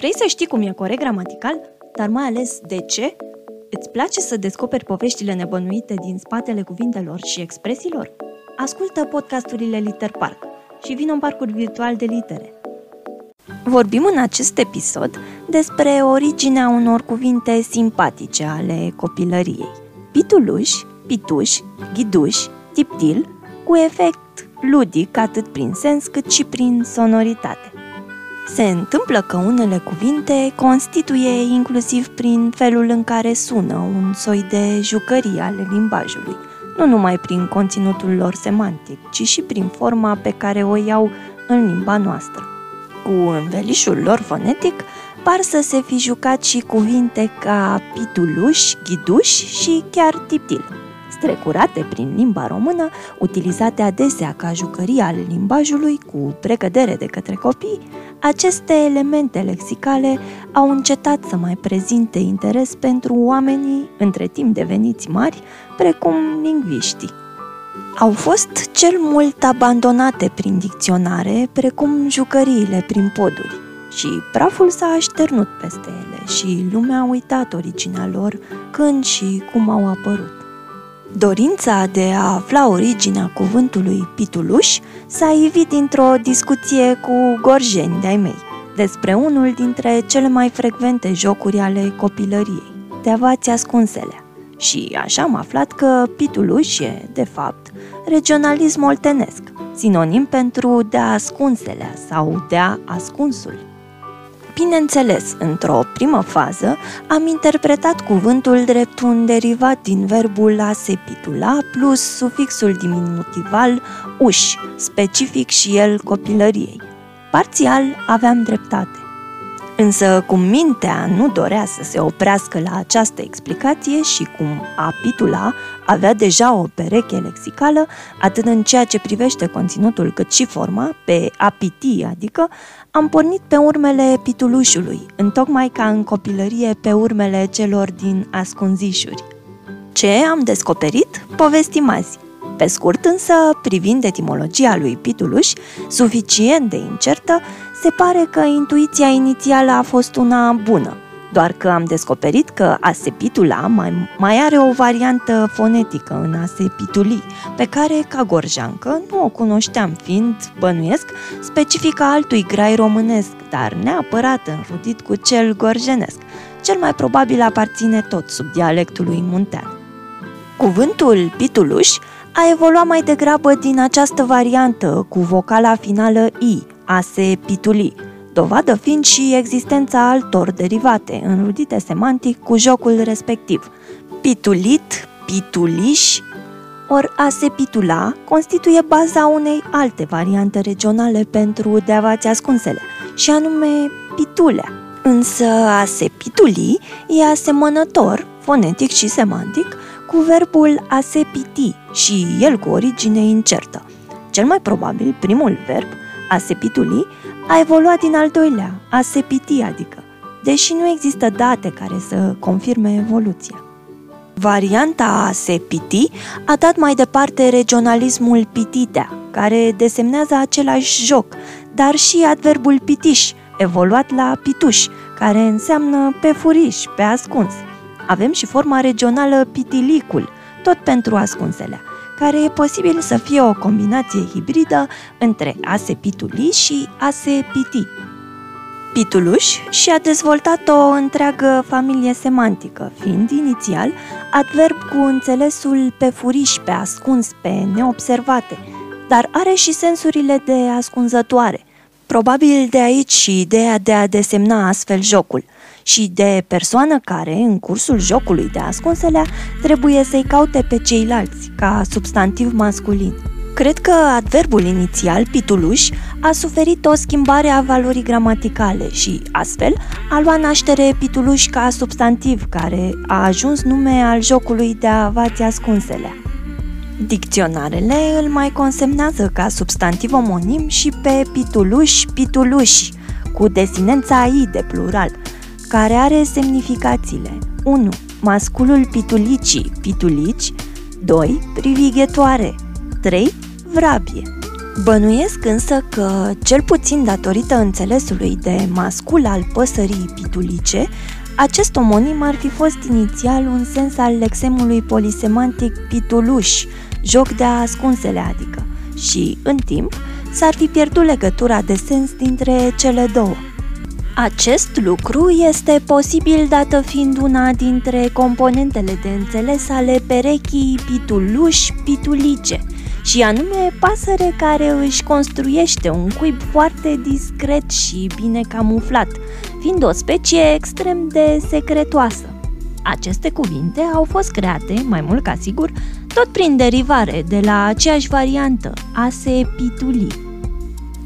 Vrei să știi cum e corect gramatical, dar mai ales de ce? Îți place să descoperi poveștile nebănuite din spatele cuvintelor și expresiilor? Ascultă podcasturile Liter Park și vină în parcul virtual de litere. Vorbim în acest episod despre originea unor cuvinte simpatice ale copilăriei. Pituluș, pituș, ghiduș, tiptil, cu efect ludic atât prin sens cât și prin sonoritate. Se întâmplă că unele cuvinte constituie inclusiv prin felul în care sună un soi de jucării ale limbajului, nu numai prin conținutul lor semantic, ci și prin forma pe care o iau în limba noastră. Cu învelișul lor fonetic, par să se fi jucat și cuvinte ca pituluș, ghiduș și chiar tiptil strecurate prin limba română, utilizate adesea ca jucării ale limbajului cu precădere de către copii, aceste elemente lexicale au încetat să mai prezinte interes pentru oamenii între timp deveniți mari, precum lingviștii. Au fost cel mult abandonate prin dicționare, precum jucăriile prin poduri, și praful s-a așternut peste ele și lumea a uitat originea lor, când și cum au apărut. Dorința de a afla originea cuvântului pituluș s-a ivit dintr-o discuție cu gorjeni de-ai mei despre unul dintre cele mai frecvente jocuri ale copilăriei, teavați ascunselea. Și așa am aflat că pituluș e, de fapt, regionalism oltenesc, sinonim pentru de-a ascunselea sau de-a ascunsul. Bineînțeles, într-o primă fază, am interpretat cuvântul drept un derivat din verbul a se pitula plus sufixul diminutival uș, specific și el copilăriei. Parțial aveam dreptate. Însă, cum mintea nu dorea să se oprească la această explicație și cum a pitula avea deja o pereche lexicală, atât în ceea ce privește conținutul cât și forma, pe apiti, adică am pornit pe urmele pitulușului, întocmai ca în copilărie pe urmele celor din ascunzișuri. Ce am descoperit? Povestim azi. Pe scurt însă, privind etimologia lui pituluș, suficient de incertă, se pare că intuiția inițială a fost una bună, doar că am descoperit că asepitula mai, mai are o variantă fonetică în asepituli, pe care, ca gorjancă, nu o cunoșteam, fiind, bănuiesc, specifică altui grai românesc, dar neapărat înrudit cu cel gorjenesc. Cel mai probabil aparține tot sub dialectul lui muntean. Cuvântul pituluș a evoluat mai degrabă din această variantă cu vocala finală I, a se pituli, dovadă fiind și existența altor derivate înrudite semantic cu jocul respectiv. Pitulit, pituliș, ori a se pitula constituie baza unei alte variante regionale pentru deavați ascunsele, și anume pitulea. Însă a se pituli e asemănător, fonetic și semantic, cu verbul a se piti și el cu origine incertă. Cel mai probabil, primul verb, a se pituli, a evoluat din al doilea, a se piti, adică, deși nu există date care să confirme evoluția. Varianta a se piti a dat mai departe regionalismul pititea, care desemnează același joc, dar și adverbul pitiș, evoluat la pituș, care înseamnă pe furiș, pe ascuns. Avem și forma regională pitilicul, tot pentru ascunselea, care e posibil să fie o combinație hibridă între asepituli și asepiti. Pituluș și-a dezvoltat o întreagă familie semantică, fiind inițial adverb cu înțelesul pe furiș, pe ascuns, pe neobservate, dar are și sensurile de ascunzătoare. Probabil de aici și ideea de a desemna astfel jocul – și de persoană care, în cursul jocului de ascunselea, trebuie să-i caute pe ceilalți, ca substantiv masculin. Cred că adverbul inițial, pituluș, a suferit o schimbare a valorii gramaticale și, astfel, a luat naștere pituluș ca substantiv, care a ajuns nume al jocului de a avați ascunselea. Dicționarele îl mai consemnează ca substantiv omonim și pe pituluș, pituluși, cu desinența i de plural – care are semnificațiile 1. Masculul pitulicii, pitulici 2. Privighetoare 3. Vrabie Bănuiesc însă că, cel puțin datorită înțelesului de mascul al păsării pitulice, acest omonim ar fi fost inițial un sens al lexemului polisemantic pituluș, joc de ascunsele adică, și, în timp, s-ar fi pierdut legătura de sens dintre cele două. Acest lucru este posibil dată fiind una dintre componentele de înțeles ale perechii pituluș-pitulice, și anume pasăre care își construiește un cuib foarte discret și bine camuflat, fiind o specie extrem de secretoasă. Aceste cuvinte au fost create, mai mult ca sigur, tot prin derivare de la aceeași variantă, a se pituli.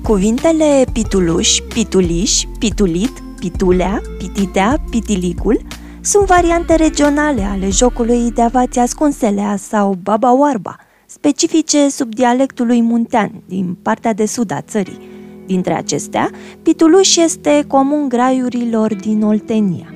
Cuvintele pituluș, pituliș, pitulit, pitulea, pititea, pitilicul sunt variante regionale ale jocului de avați ascunselea sau baba oarba, specifice subdialectului muntean din partea de sud a țării. Dintre acestea, pituluș este comun graiurilor din Oltenia.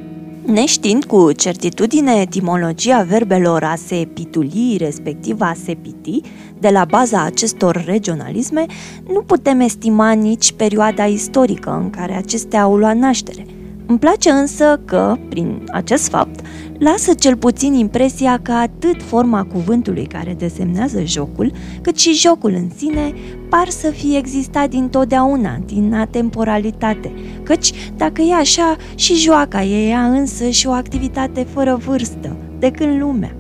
Neștiind cu certitudine etimologia verbelor a se pituli, respectiv a se piti, de la baza acestor regionalisme, nu putem estima nici perioada istorică în care acestea au luat naștere. Îmi place însă că, prin acest fapt, lasă cel puțin impresia că atât forma cuvântului care desemnează jocul, cât și jocul în sine par să fie existat dintotdeauna, din atemporalitate, căci, dacă e așa, și joaca e ea însă și o activitate fără vârstă, de când lumea.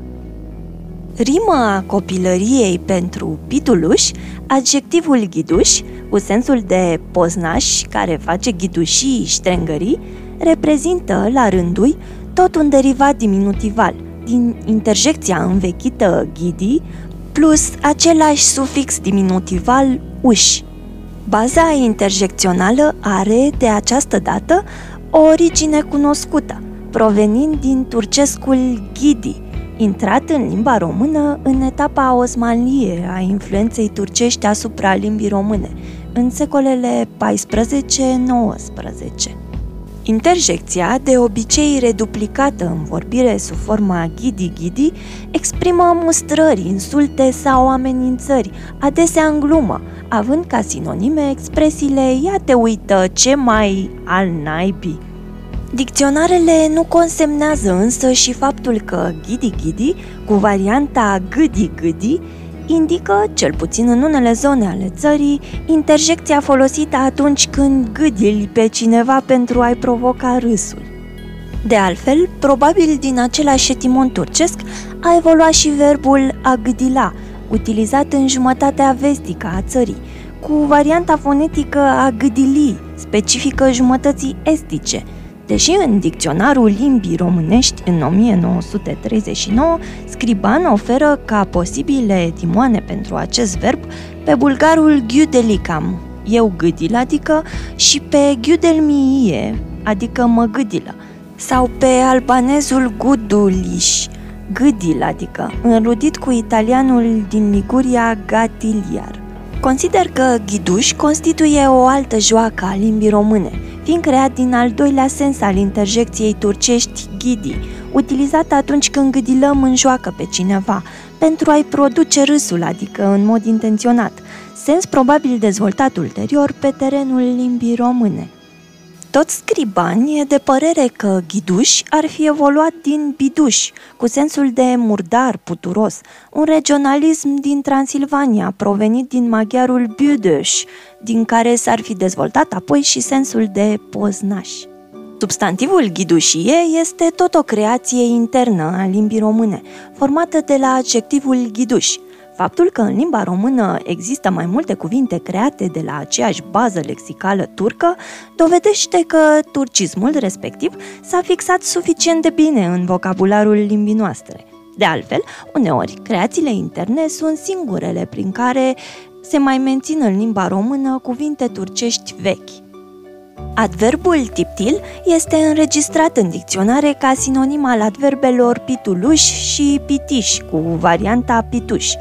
Rima copilăriei pentru pituluș, adjectivul ghiduș, cu sensul de poznaș care face ghidușii ștrengării, reprezintă, la rândul, tot un derivat diminutival, din interjecția învechită ghidi, plus același sufix diminutival uș. Baza interjecțională are, de această dată, o origine cunoscută, provenind din turcescul ghidi, intrat în limba română în etapa osmanlie a influenței turcești asupra limbii române, în secolele 14-19. Interjecția, de obicei reduplicată în vorbire sub forma ghidi-ghidi, exprimă mustrări, insulte sau amenințări, adesea în glumă, având ca sinonime expresiile ia te uită, ce mai al naibii. Dicționarele nu consemnează însă și faptul că ghidi-ghidi, cu varianta gâdi-gâdi, indică, cel puțin în unele zone ale țării, interjecția folosită atunci când gâdili pe cineva pentru a-i provoca râsul. De altfel, probabil din același șetimon turcesc, a evoluat și verbul a gâdila, utilizat în jumătatea vestică a țării, cu varianta fonetică a gâdili, specifică jumătății estice – Deși în dicționarul limbii românești în 1939, Scriban oferă ca posibile etimoane pentru acest verb pe bulgarul ghiudelicam, eu gâdil, adică și pe ghiudelmiie, adică mă gâdilă, sau pe albanezul guduliș, gâdil, adică înrudit cu italianul din Liguria gatiliar. Consider că ghiduș constituie o altă joacă a limbii române – fiind creat din al doilea sens al interjecției turcești ghidi, utilizat atunci când gâdilăm în joacă pe cineva, pentru a-i produce râsul, adică în mod intenționat, sens probabil dezvoltat ulterior pe terenul limbii române. Tot scribani e de părere că ghiduș ar fi evoluat din biduș, cu sensul de murdar, puturos, un regionalism din Transilvania, provenit din maghiarul büdös, din care s-ar fi dezvoltat apoi și sensul de poznaș. Substantivul ghidușie este tot o creație internă a limbii române, formată de la adjectivul ghiduș, Faptul că în limba română există mai multe cuvinte create de la aceeași bază lexicală turcă dovedește că turcismul respectiv s-a fixat suficient de bine în vocabularul limbii noastre. De altfel, uneori, creațiile interne sunt singurele prin care se mai mențin în limba română cuvinte turcești vechi. Adverbul tiptil este înregistrat în dicționare ca sinonim al adverbelor pituluș și pitiș, cu varianta pituș.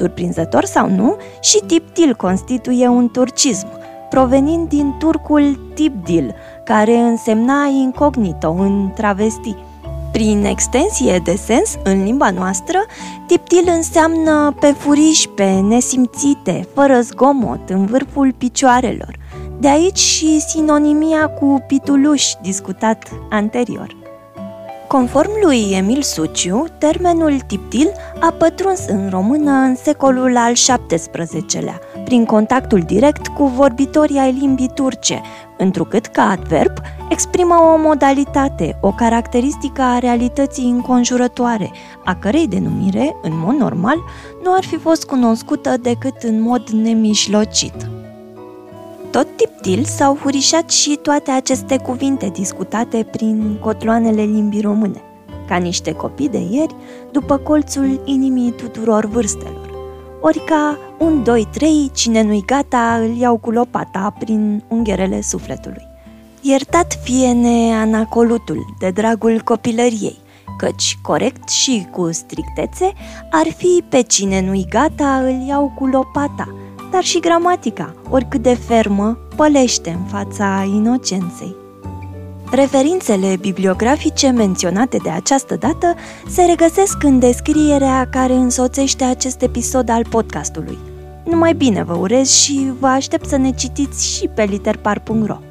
Surprinzător sau nu, și tiptil constituie un turcism, provenind din turcul tipdil, care însemna incognito în travesti. Prin extensie de sens, în limba noastră, tiptil înseamnă pe furiș, pe nesimțite, fără zgomot, în vârful picioarelor. De aici și sinonimia cu pituluș discutat anterior. Conform lui Emil Suciu, termenul tiptil a pătruns în română în secolul al XVII-lea, prin contactul direct cu vorbitorii ai limbii turce, întrucât ca adverb exprimă o modalitate, o caracteristică a realității înconjurătoare, a cărei denumire, în mod normal, nu ar fi fost cunoscută decât în mod nemișlocit. Tot tiptil s-au furișat și toate aceste cuvinte discutate prin cotloanele limbii române, ca niște copii de ieri, după colțul inimii tuturor vârstelor. Ori ca un, doi, trei, cine nu-i gata, îl iau cu lopata prin ungherele sufletului. Iertat fie-ne anacolutul de dragul copilăriei, căci corect și cu strictețe ar fi pe cine nu-i gata, îl iau cu lopata – dar și gramatica, oricât de fermă, pălește în fața inocenței. Referințele bibliografice menționate de această dată se regăsesc în descrierea care însoțește acest episod al podcastului. Numai bine vă urez și vă aștept să ne citiți și pe literpar.ro.